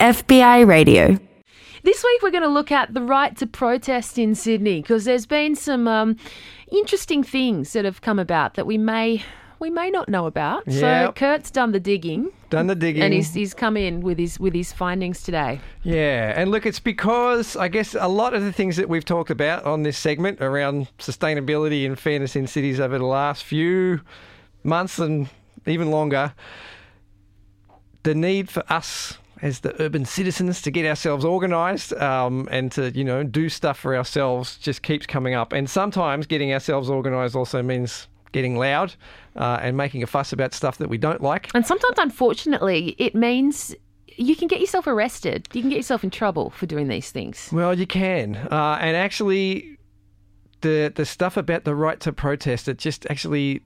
FBI Radio. This week, we're going to look at the right to protest in Sydney because there's been some um, interesting things that have come about that we may we may not know about. So Kurt's done the digging, Done the digging. and he's he's come in with his with his findings today. Yeah, and look, it's because I guess a lot of the things that we've talked about on this segment around sustainability and fairness in cities over the last few months and even longer, the need for us as the urban citizens to get ourselves organised um, and to you know do stuff for ourselves just keeps coming up. And sometimes getting ourselves organised also means getting loud uh, and making a fuss about stuff that we don't like. And sometimes, unfortunately, it means you can get yourself arrested. You can get yourself in trouble for doing these things. Well, you can, uh, and actually, the the stuff about the right to protest, it just actually,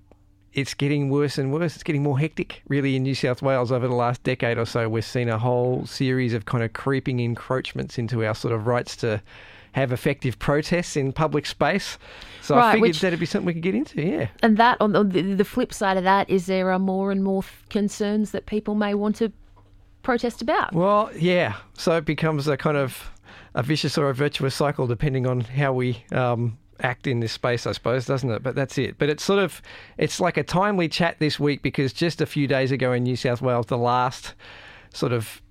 it's getting worse and worse. It's getting more hectic, really, in New South Wales over the last decade or so. We've seen a whole series of kind of creeping encroachments into our sort of rights to have effective protests in public space. So I figured which- that'd be something we could get into. Yeah. And that, on the, the flip side of that, is there are more and more concerns that people may want to protest about. Well, yeah. So it becomes a kind of a vicious or a virtuous cycle, depending on how we um, act in this space, I suppose, doesn't it? But that's it. But it's sort of it's like a timely chat this week because just a few days ago in New South Wales, the last sort of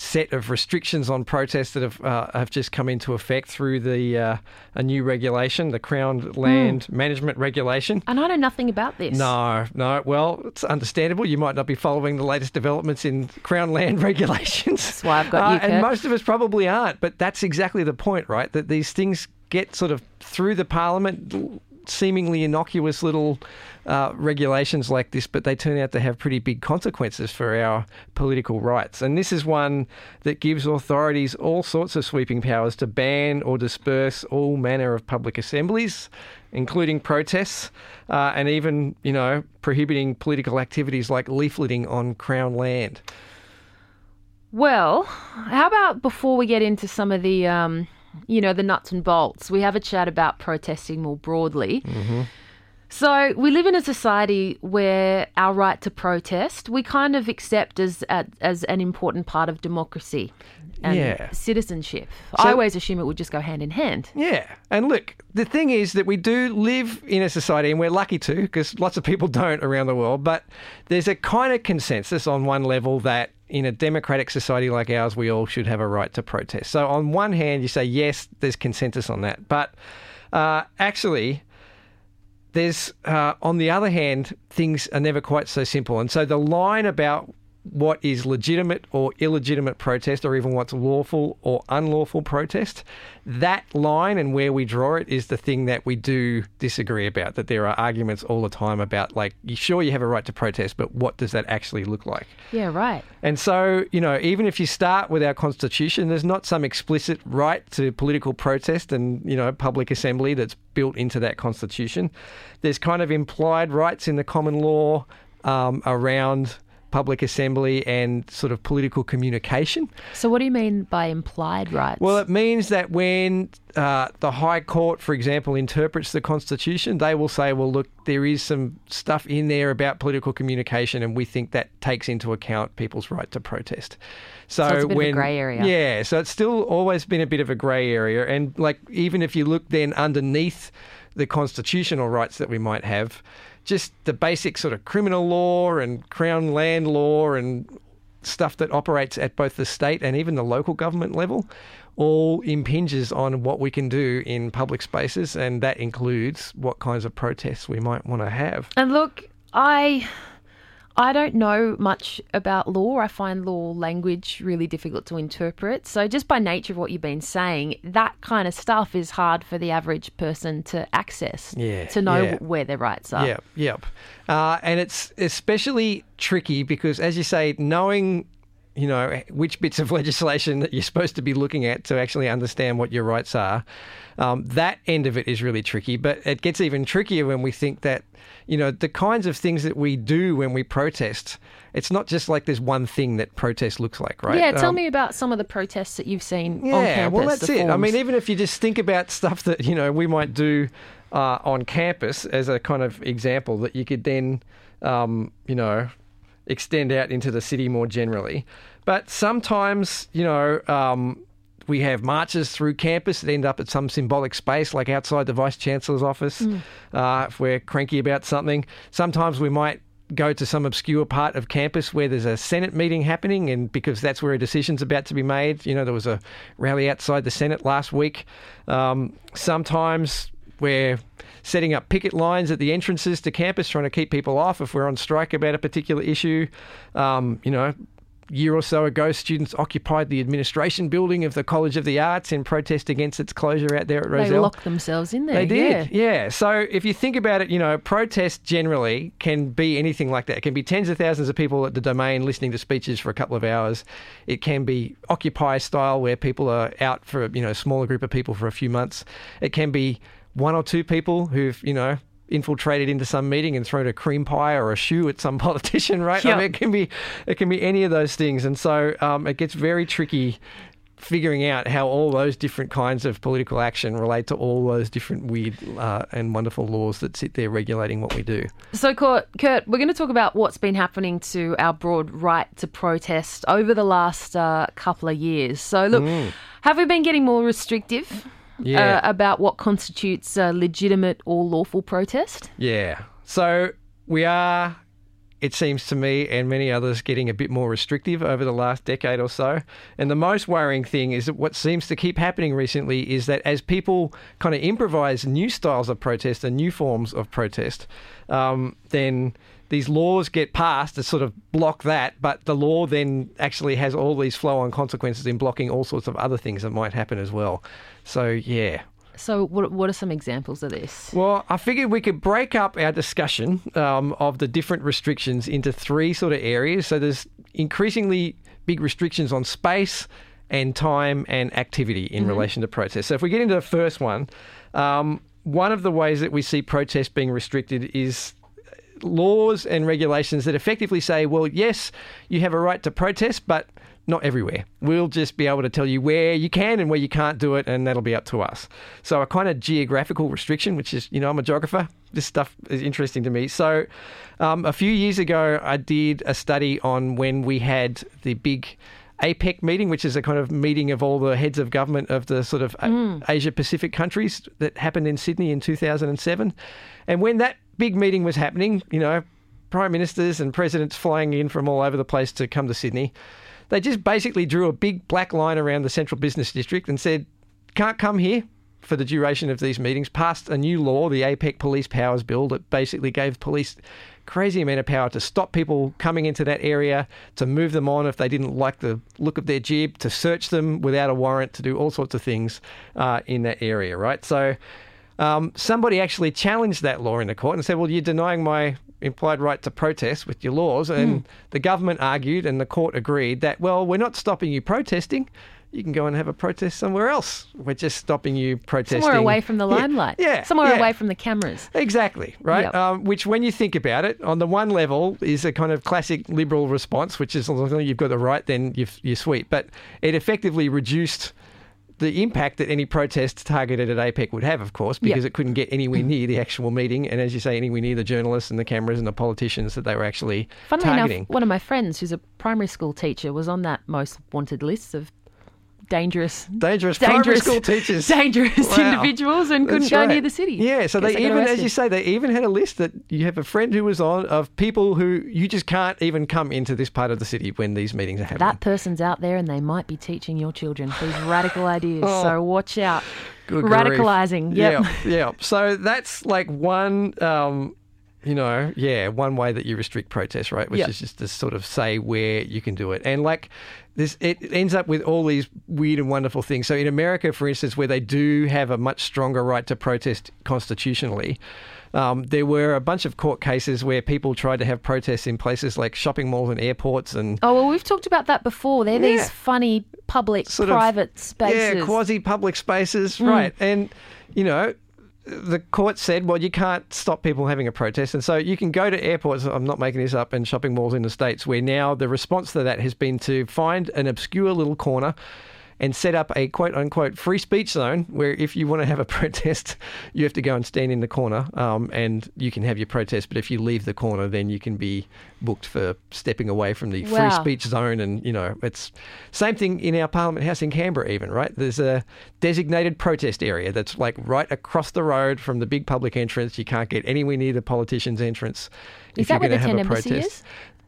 set of restrictions on protests that have uh, have just come into effect through the uh, a new regulation, the Crown Land Management Regulation. And I know nothing about this. No, no. Well, it's understandable. You might not be following the latest developments in Crown land regulations. That's why I've got you, And most of us probably aren't. But that's exactly the point, right? That these things get sort of through the parliament, seemingly innocuous little uh, regulations like this, but they turn out to have pretty big consequences for our political rights. And this is one that gives authorities all sorts of sweeping powers to ban or disperse all manner of public assemblies, including protests, uh, and even, you know, prohibiting political activities like leafleting on Crown land. Well, how about before we get into some of the, um, you know, the nuts and bolts, we have a chat about protesting more broadly. Mm-hmm. So we live in a society where our right to protest we kind of accept as as an important part of democracy and Yeah. citizenship. So- I always assume it would just go hand in hand. Yeah. And look, the thing is that we do live in a society, and we're lucky to, because lots of people don't around the world, but there's a kind of consensus on one level that in a democratic society like ours, we all should have a right to protest. So, on one hand, you say, yes, there's consensus on that. But uh, actually, there's uh, on the other hand things are never quite so simple and so the line about what is legitimate or illegitimate protest or even what's lawful or unlawful protest that line and where we draw it is the thing that we do disagree about that there are arguments all the time about like you sure you have a right to protest but what does that actually look like Yeah, right. and so, you know, even if you start with our constitution, there's not some explicit right to political protest and, you know, public assembly that's built into that constitution. There's kind of implied rights in the common law um, around public assembly and sort of political communication. So what do you mean by implied rights? Well, it means that when uh, the High Court, for example, interprets the Constitution, they will say, well, look, there is some stuff in there about political communication, and we think that takes into account people's right to protest. So, So it's a bit of a when, grey area. Yeah, so it's still always been a bit of a grey area. And, like, even if you look then underneath the constitutional rights that we might have, just the basic sort of criminal law and crown land law and stuff that operates at both the state and even the local government level all impinges on what we can do in public spaces and that includes what kinds of protests we might want to have. And look, I I don't know much about law. I find law language really difficult to interpret. So just by nature of what you've been saying, that kind of stuff is hard for the average person to access. Yeah, To know yeah. where their rights are. Yep, yep. Uh, and it's especially tricky because, as you say, knowing you know which bits of legislation that you're supposed to be looking at to actually understand what your rights are, um, that end of it is really tricky. But it gets even trickier when we think that you know the kinds of things that we do when we protest. It's not just like there's one thing that protest looks like, right? Yeah, tell Um, me about some of the protests that you've seen yeah, on campus. well, that's it. I mean, even if you just think about stuff that you know we might do uh, on campus as a kind of example that you could then, um, you know, extend out into the city more generally. But sometimes, you know, um, we have marches through campus that end up at some symbolic space, like outside the Vice Chancellor's office, uh, if we're cranky about something. Sometimes we might go to some obscure part of campus where there's a Senate meeting happening, and because that's where a decision's about to be made. You know, there was a rally outside the Senate last week. Um, sometimes we're setting up picket lines at the entrances to campus, trying to keep people off if we're on strike about a particular issue. Um, you know, year or so ago, students occupied the administration building of the College of the Arts in protest against its closure out there at Rozelle. They locked themselves in there. They did, Yeah. yeah. So if you think about it, you know, protest generally can be anything like that. It can be tens of thousands of people at the domain listening to speeches for a couple of hours. It can be Occupy style, where people are out for you know a smaller group of people for a few months. It can be one or two people who've you know infiltrated into some meeting and thrown a cream pie or a shoe at some politician, right? I mean, it can be it can be any of those things, and so um, it gets very tricky figuring out how all those different kinds of political action relate to all those different weird uh, and wonderful laws that sit there regulating what we do. So, Kurt, Kurt, we're going to talk about what's been happening to our broad right to protest over the last uh, couple of years. So, look, have we been getting more restrictive Yeah. uh, about what constitutes a legitimate or lawful protest? Yeah. So we are, it seems to me, and many others, getting a bit more restrictive over the last decade or so. And the most worrying thing is that what seems to keep happening recently is that as people kind of improvise new styles of protest and new forms of protest, um, then these laws get passed to sort of block that, but the law then actually has all these flow on consequences in blocking all sorts of other things that might happen as well. So, yeah, So, what, what are some examples of this? well, I figured we could break up our discussion um, of the different restrictions into three sort of areas. So there's increasingly big restrictions on space and time and activity in relation to protest. So if we get into the first one, um, one of the ways that we see protest being restricted is laws and regulations that effectively say, well, yes, you have a right to protest, but not everywhere. We'll just be able to tell you where you can and where you can't do it, and that'll be up to us. So, a kind of geographical restriction, which is, you know, I'm a geographer. This stuff is interesting to me. So, um, a few years ago, I did a study on when we had the big APEC meeting, which is a kind of meeting of all the heads of government of the sort of Asia Pacific countries that happened in Sydney in 2007. And when that big meeting was happening, you know, prime ministers and presidents flying in from all over the place to come to Sydney, they just basically drew a big black line around the central business district and said, can't come here for the duration of these meetings, passed a new law, the APEC Police Powers Bill, that basically gave police crazy amount of power to stop people coming into that area, to move them on if they didn't like the look of their jib, to search them without a warrant, to do all sorts of things uh, in that area, right? So um, somebody actually challenged that law in the court and said, well, you're denying my implied right to protest with your laws. And the government argued and the court agreed that, well, we're not stopping you protesting. You can go and have a protest somewhere else. We're just stopping you protesting. Somewhere away from the limelight. Yeah. Somewhere yeah. away from the cameras. Exactly, right? Yep. Um, which, when you think about it, on the one level is a kind of classic liberal response, which is as long as you've got the right, then you're sweet. But it effectively reduced the impact that any protest targeted at APEC would have, of course, because it couldn't get anywhere near the actual meeting. And as you say, anywhere near the journalists and the cameras and the politicians that they were actually Funnily targeting. enough, one of my friends, who's a primary school teacher, was on that most wanted list of dangerous, Dangerous, primary dangerous school teachers. dangerous Wow. individuals, and couldn't That's go right. near the city. Yeah, so they even, as you say, they even had a list that you have a friend who was on of people who you just can't even come into this part of the city when these meetings are happening. that person's out there, and they might be teaching your children these radical ideas. So watch out. Oh. Good. Radicalizing. Yep. Yeah, yeah. So that's like one, um, you know, yeah, one way that you restrict protest, right? Which Yep. is just to sort of say where you can do it, and like this, it ends up with all these weird and wonderful things. So in America, for instance, where they do have a much stronger right to protest constitutionally. Um, there were a bunch of court cases where people tried to have protests in places like shopping malls and airports and Oh well, we've talked about that before. They're Yeah. these funny public, Sort of- private spaces. Yeah, quasi public spaces, right. And, you know, the court said, well, you can't stop people having a protest. And so you can go to airports, I'm not making this up, and shopping malls in the States, where now the response to that has been to find an obscure little corner and set up a quote unquote free speech zone where if you want to have a protest, you have to go and stand in the corner um, and you can have your protest. But if you leave the corner, then you can be booked for stepping away from the free speech zone. And, you know, it's same thing in our Parliament House in Canberra, even, right? There's a designated protest area that's like right across the road from the big public entrance. You can't get anywhere near the politician's entrance. Is if that you're where the have 10 a protest. is?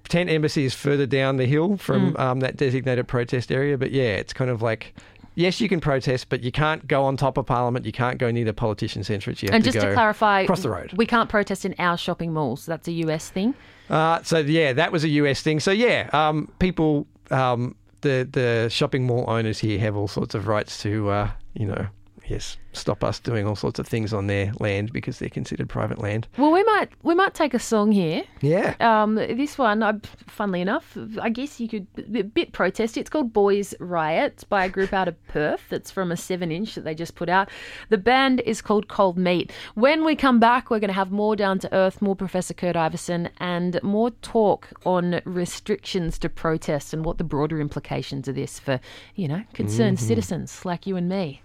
Tent Embassy is further down the hill from um, that designated protest area. But yeah, it's kind of like, yes, you can protest, but you can't go on top of Parliament. You can't go near the politician's entrance. You have And to just go to clarify, across the road. we can't protest in our shopping malls. That's a US thing. Uh, so yeah, that was a US thing. So yeah, um, people, um, the the shopping mall owners here have all sorts of rights to, uh, you know, yes, stop us doing all sorts of things on their land because they're considered private land. Well, we might we might take a song here. Yeah. Um, this one, I, funnily enough, I guess you could a bit protest. It's called Boys Riot by a group out of Perth. That's from a seven-inch that they just put out. The band is called Cold Meat. When we come back, we're going to have more down to earth, more Professor Kurt Iveson, and more talk on restrictions to protest and what the broader implications of this for you know concerned citizens like you and me.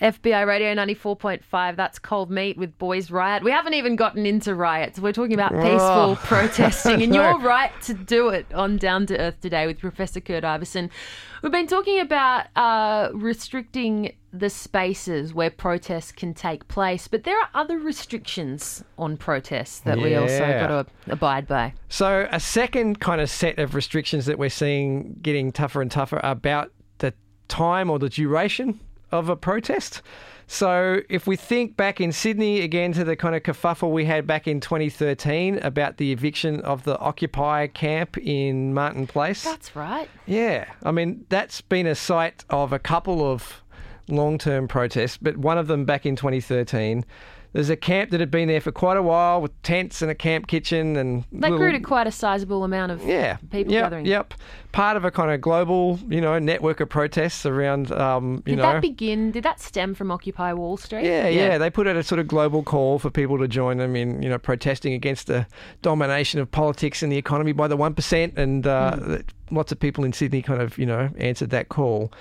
FBI Radio 94.5, that's Cold Meat with Boys Riot. We haven't even gotten into riots. We're talking about peaceful Oh. protesting and No. your right to do it on Down to Earth today with Professor Kurt Iveson. We've been talking about uh, restricting the spaces where protests can take place, but there are other restrictions on protests that we also got to abide by. So a second kind of set of restrictions that we're seeing getting tougher and tougher about the time or the duration of a protest. So if we think back in Sydney again to the kind of kerfuffle we had back in 2013 about the eviction of the Occupy camp in Martin Place. That's right. Yeah, I mean that's been a site of a couple of long-term protests, but one of them back in 2013. There's a camp that had been there for quite a while with tents and a camp kitchen and That little- grew to quite a sizable amount of yeah, people yep, gathering. Yep, part of a kind of global, you know, network of protests around, um, you Did know. that begin? Did that stem from Occupy Wall Street? yeah, yeah, They put out a sort of global call for people to join them in, you know, protesting against the domination of politics and the economy by the one percent, and uh, that lots of people in Sydney kind of, you know, answered that call.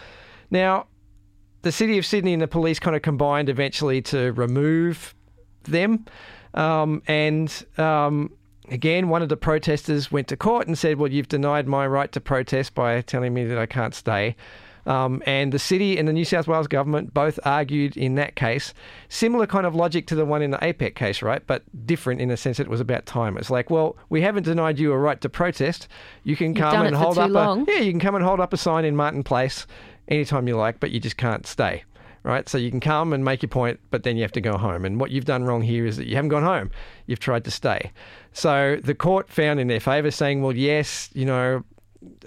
Now, the city of Sydney and the police kind of combined eventually to remove them, um, and um, again, one of the protesters went to court and said, "Well, you've denied my right to protest by telling me that I can't stay." Um, and the city and the New South Wales government both argued in that case similar kind of logic to the one in the APEC case, right? But different in the sense that it was about time. It's like, well, we haven't denied you a right to protest. You can You've come and hold up long. a yeah, you can come and hold up a sign in Martin Place anytime you like, but you just can't stay. Right, so you can come and make your point, but then you have to go home. And what you've done wrong here is that you haven't gone home; you've tried to stay. So the court found in their favour, saying, "Well, yes, you know,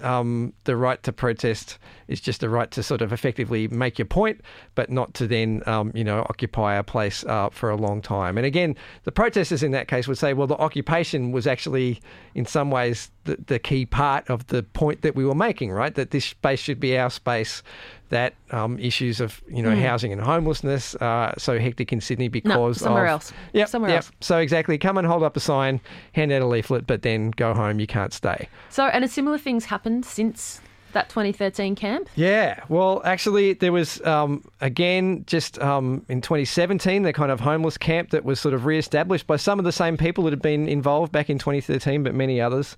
um, the right to protest is just a right to sort of effectively make your point, but not to then, um, you know, occupy a place uh, for a long time. And again, the protesters in that case would say, well, the occupation was actually, in some ways, the, the key part of the point that we were making, right? That this space should be our space. That um, issues of you know housing and homelessness are so hectic in Sydney because somewhere of- else. Yep, Somewhere yep. else. So exactly, come and hold up a sign, hand out a leaflet, but then go home. You can't stay. So, and a similar things happened since that 2013 camp. Yeah, well, actually, there was um, again just um, in 2017 the kind of homeless camp that was sort of re-established by some of the same people that had been involved back in 2013, but many others.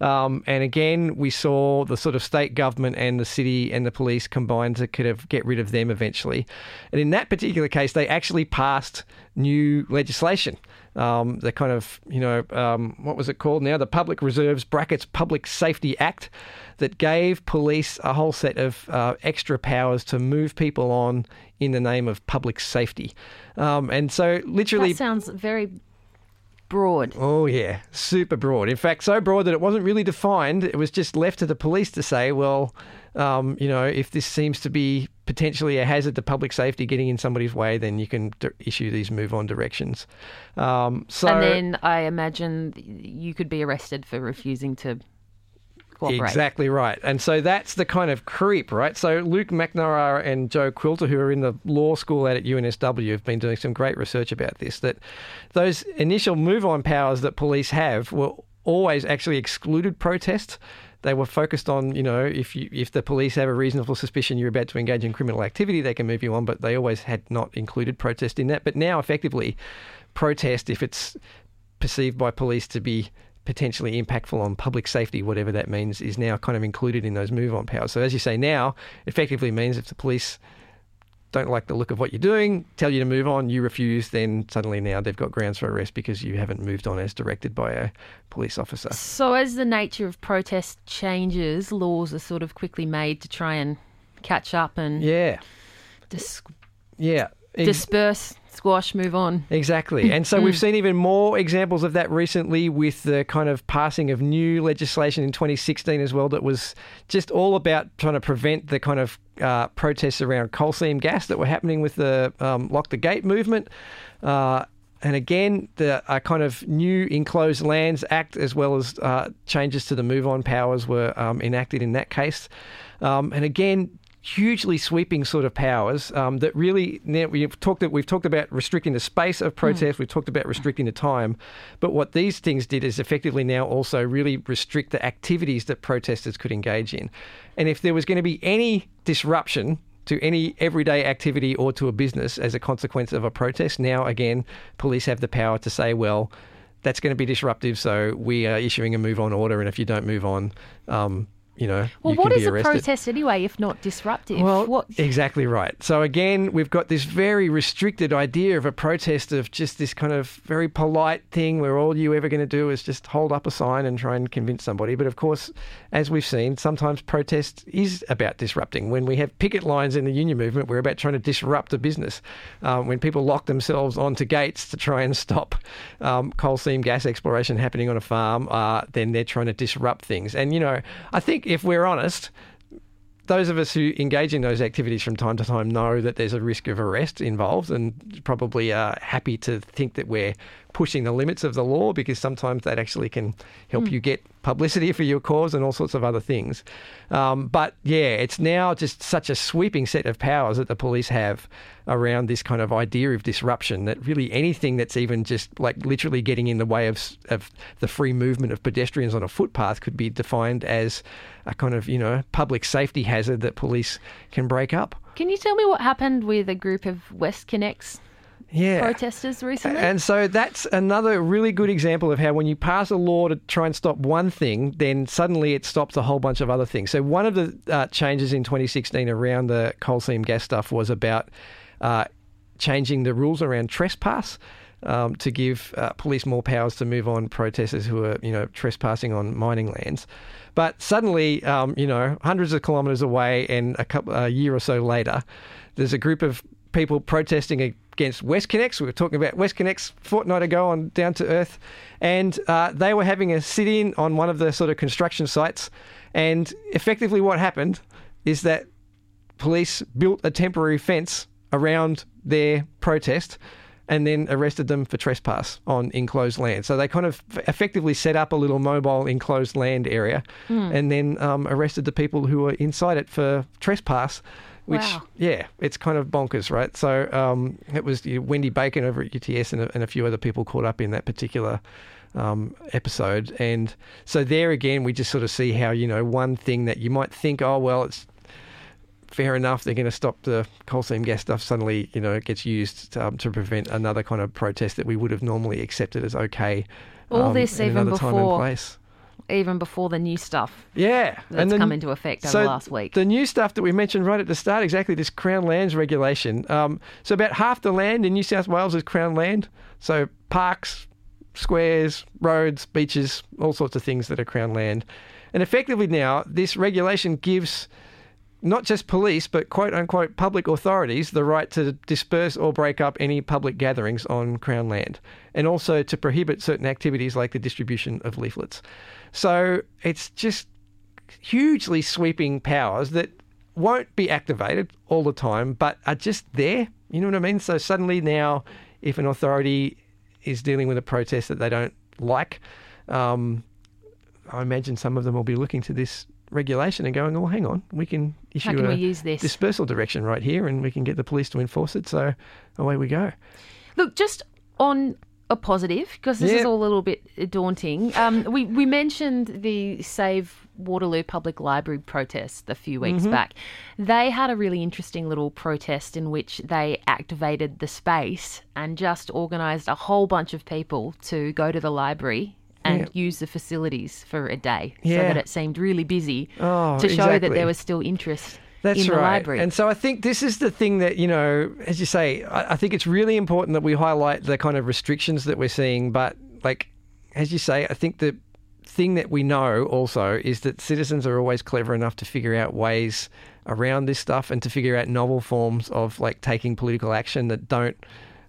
Um, and again, we saw the sort of state government and the city and the police combined to kind of get rid of them eventually. And in that particular case, they actually passed new legislation. Um, the kind of, you know, um, what was it called now? The Public Reserves Brackets Public Safety Act that gave police a whole set of uh, extra powers to move people on in the name of public safety. Um, and so, literally, That sounds very broad. Oh, yeah, super broad. In fact, so broad that it wasn't really defined. It was just left to the police to say, well, um, you know, if this seems to be potentially a hazard to public safety getting in somebody's way, then you can d- issue these move on directions. Um, so, and then I imagine you could be arrested for refusing to cooperate. Exactly right. And so that's the kind of creep, right? So Luke McNamara and Joe Quilter, who are in the law school out at UNSW, have been doing some great research about this. That those initial move on powers that police have were always actually excluded protest. They were focused on, you know, if you if the police have a reasonable suspicion you're about to engage in criminal activity, they can move you on. But they always had not included protest in that. But now, effectively, protest, if it's perceived by police to be potentially impactful on public safety, whatever that means, is now kind of included in those move on powers. So, as you say, now effectively means if the police don't like the look of what you're doing, tell you to move on, you refuse, then suddenly now they've got grounds for arrest because you haven't moved on as directed by a police officer. So, as the nature of protest changes, laws are sort of quickly made to try and catch up and Yeah, dis- yeah. Disperse, squash, move on. Exactly. And so we've seen even more examples of that recently with the kind of passing of new legislation in 2016 as well that was just all about trying to prevent the kind of uh, protests around coal seam gas that were happening with the um, Lock the Gate movement. Uh, and again, the uh, kind of new Enclosed Lands Act, as well as uh, changes to the move on powers, were um, enacted in that case. Um, and again, hugely sweeping sort of powers um, that really now we've talked we've talked about restricting the space of protest we've talked about restricting the time but what these things did is effectively now also really restrict the activities that protesters could engage in. And if there was going to be any disruption to any everyday activity or to a business as a consequence of a protest now again police have the power to say well that's going to be disruptive so we are issuing a move on order and if you don't move on um, you know, Well, you what is a protest anyway, if not disruptive? Well, what? exactly right. So again, we've got this very restricted idea of a protest of just this kind of very polite thing where all you ever going to do is just hold up a sign and try and convince somebody. But of course, as we've seen, sometimes protest is about disrupting. When we have picket lines in the union movement, we're about trying to disrupt a business. Um, when people lock themselves onto gates to try and stop um, coal seam gas exploration happening on a farm, uh, then they're trying to disrupt things. And you know, I think if we're honest, those of us who engage in those activities from time to time know that there's a risk of arrest involved and probably are happy to think that we're pushing the limits of the law because sometimes that actually can help you get publicity for your cause and all sorts of other things. Um, but yeah, it's now just such a sweeping set of powers that the police have around this kind of idea of disruption that really anything that's even just like literally getting in the way of, of the free movement of pedestrians on a footpath could be defined as a kind of, you know, public safety hazard that police can break up. Can you tell me what happened with a group of WestConnex Yeah. protesters recently? And so that's another really good example of how when you pass a law to try and stop one thing, then suddenly it stops a whole bunch of other things. So one of the uh, changes in 2016 around the coal seam gas stuff was about uh, changing the rules around trespass. Um, to give uh, police more powers to move on protesters who are, you know, trespassing on mining lands, but suddenly, um, you know, hundreds of kilometres away, and a couple a year or so later, there's a group of people protesting against WestConnex. We were talking about WestConnex fortnight ago on Down to Earth, and uh, they were having a sit-in on one of the sort of construction sites, and effectively what happened is that police built a temporary fence around their protest and then arrested them for trespass on enclosed land. So they kind of effectively set up a little mobile enclosed land area and then um, arrested the people who were inside it for trespass. Which, Wow. yeah, it's kind of bonkers, right? So um, it was Wendy Bacon over at UTS and a, and a few other people caught up in that particular um, episode. And so there again, we just sort of see how, you know, one thing that you might think, oh, well, it's fair enough, they're going to stop the coal seam gas stuff, suddenly, you know, it gets used um, to prevent another kind of protest that we would have normally accepted as okay. All um, this even another time and before- place. Even before the new stuff Yeah. that's then- come into effect over so last week. The new stuff that we mentioned right at the start, exactly this Crown Lands regulation. Um, so about half the land in New South Wales is Crown land. So parks, squares, roads, beaches, all sorts of things that are Crown land. And effectively now, this regulation gives not just police, but quote unquote public authorities the right to disperse or break up any public gatherings on Crown land, and also to prohibit certain activities like the distribution of leaflets. So it's just hugely sweeping powers that won't be activated all the time, but are just there. You know what I mean? So suddenly now, if an authority is dealing with a protest that they don't like, um, I imagine some of them will be looking to this regulation and going, "Oh, hang on, we can issue can a we use this? dispersal direction right here, and we can get the police to enforce it." So away we go. Look, just on a positive, because this is all a little bit daunting. Um, we we mentioned the Save Waterloo Public Library protest a few weeks back. They had a really interesting little protest in which they activated the space and just organised a whole bunch of people to go to the library and use the facilities for a day so that it seemed really busy Oh, to show that there was still interest That's in the right. library. And so I think this is the thing that, you know, as you say, I, I think it's really important that we highlight the kind of restrictions that we're seeing. But, like, as you say, I think the thing that we know also is that citizens are always clever enough to figure out ways around this stuff and to figure out novel forms of, like, taking political action that don't,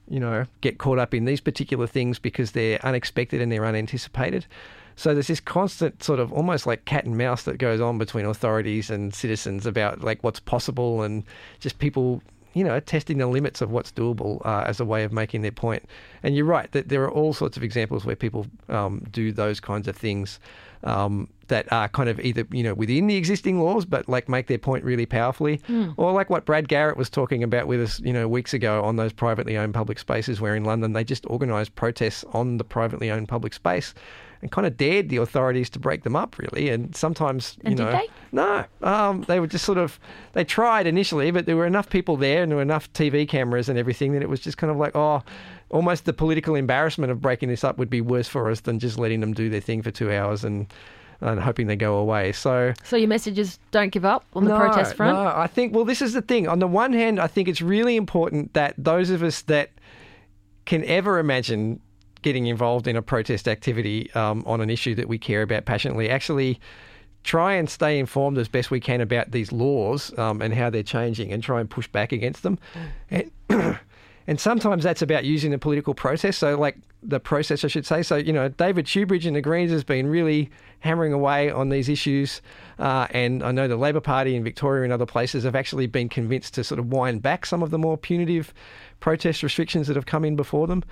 you know, get caught up in these particular things because they're unexpected and they're unanticipated. So there's this constant sort of almost like cat and mouse that goes on between authorities and citizens about like what's possible and just people, you know, testing the limits of what's doable uh, as a way of making their point. And you're right that there are all sorts of examples where people um, do those kinds of things um, that are kind of either you know within the existing laws, but like make their point really powerfully, or like what Brad Garrett was talking about with us, you know, weeks ago on those privately owned public spaces, where in London they just organised protests on the privately owned public space. And kind of dared the authorities to break them up, really. And sometimes, you And know, they? no, um, they were just sort of they tried initially, but there were enough people there and there were enough TV cameras and everything that it was just kind of like, oh, almost the political embarrassment of breaking this up would be worse for us than just letting them do their thing for two hours and and hoping they go away. So so your message is don't give up on the no, protest front. No, I think well, this is the thing. On the one hand, I think it's really important that those of us that can ever imagine getting involved in a protest activity um, on an issue that we care about passionately actually try and stay informed as best we can about these laws um, and how they're changing and try and push back against them. And, and sometimes that's about using the political process. So, like the process, I should say. So, you know, David Shoebridge and the Greens has been really hammering away on these issues. Uh, and I know the Labor Party in Victoria and other places have actually been convinced to sort of wind back some of the more punitive protest restrictions that have come in before them.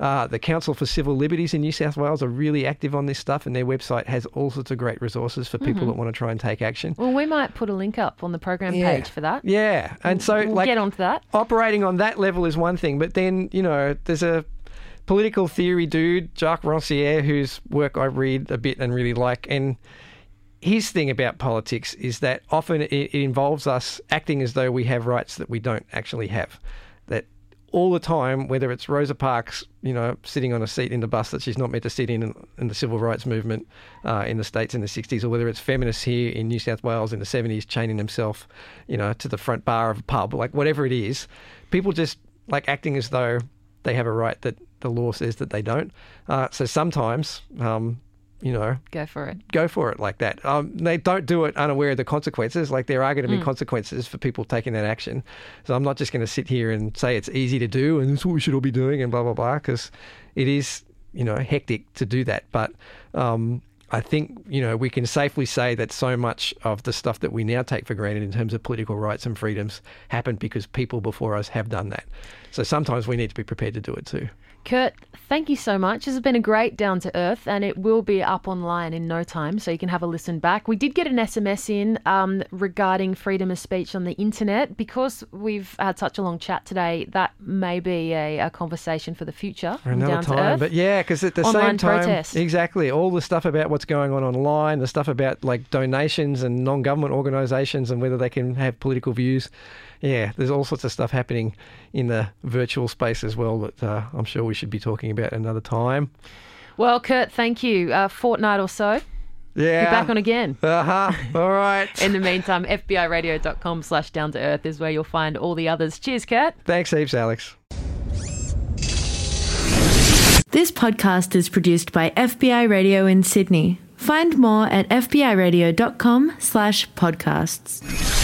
Uh, the Council for Civil Liberties in New South Wales are really active on this stuff, and their website has all sorts of great resources for people that want to try and take action. Well, we might put a link up on the program Yeah. page for that. Yeah, and so We'll like get onto that. operating on that level is one thing, but then you know there's a political theory dude, Jacques Rancière, whose work I read a bit and really like, and his thing about politics is that often it, involves us acting as though we have rights that we don't actually have. That all the time, whether it's Rosa Parks, you know, sitting on a seat in the bus that she's not meant to sit in in the civil rights movement uh, in the States in the 60s, or whether it's feminists here in New South Wales in the 70s chaining themselves, you know, to the front bar of a pub, like whatever it is, people just like acting as though they have a right that the law says that they don't. Uh, so sometimes, um, you know, Go for it. go for it like that. Um, they don't do it unaware of the consequences. Like there are going to be consequences for people taking that action. So I'm not just going to sit here and say it's easy to do and it's what we should all be doing and blah blah blah because it is you know hectic to do that. But um, I think you know we can safely say that so much of the stuff that we now take for granted in terms of political rights and freedoms happened because people before us have done that. So sometimes we need to be prepared to do it too. Kurt, thank you so much. This has been a great Down to Earth, and it will be up online in no time, so you can have a listen back. We did get an SMS in um, regarding freedom of speech on the internet. Because we've had such a long chat today, that may be a, a conversation for the future. for another Down to time. Earth. But yeah, because at the Online same time, protest. exactly all the stuff about what's going on online, the stuff about like donations and non-government organisations and whether they can have political views. Yeah, there's all sorts of stuff happening in the virtual space as well that uh, I'm sure we should be talking about another time. Well, Kurt, thank you. A fortnight or so. Yeah. Be back on again. Uh huh. All right. In the meantime, fbiradio.com slash down to earth is where you'll find all the others. Cheers, Kurt. Thanks, heaps, Alex. This podcast is produced by FBI Radio in Sydney. Find more at fbiradio.com slash podcasts.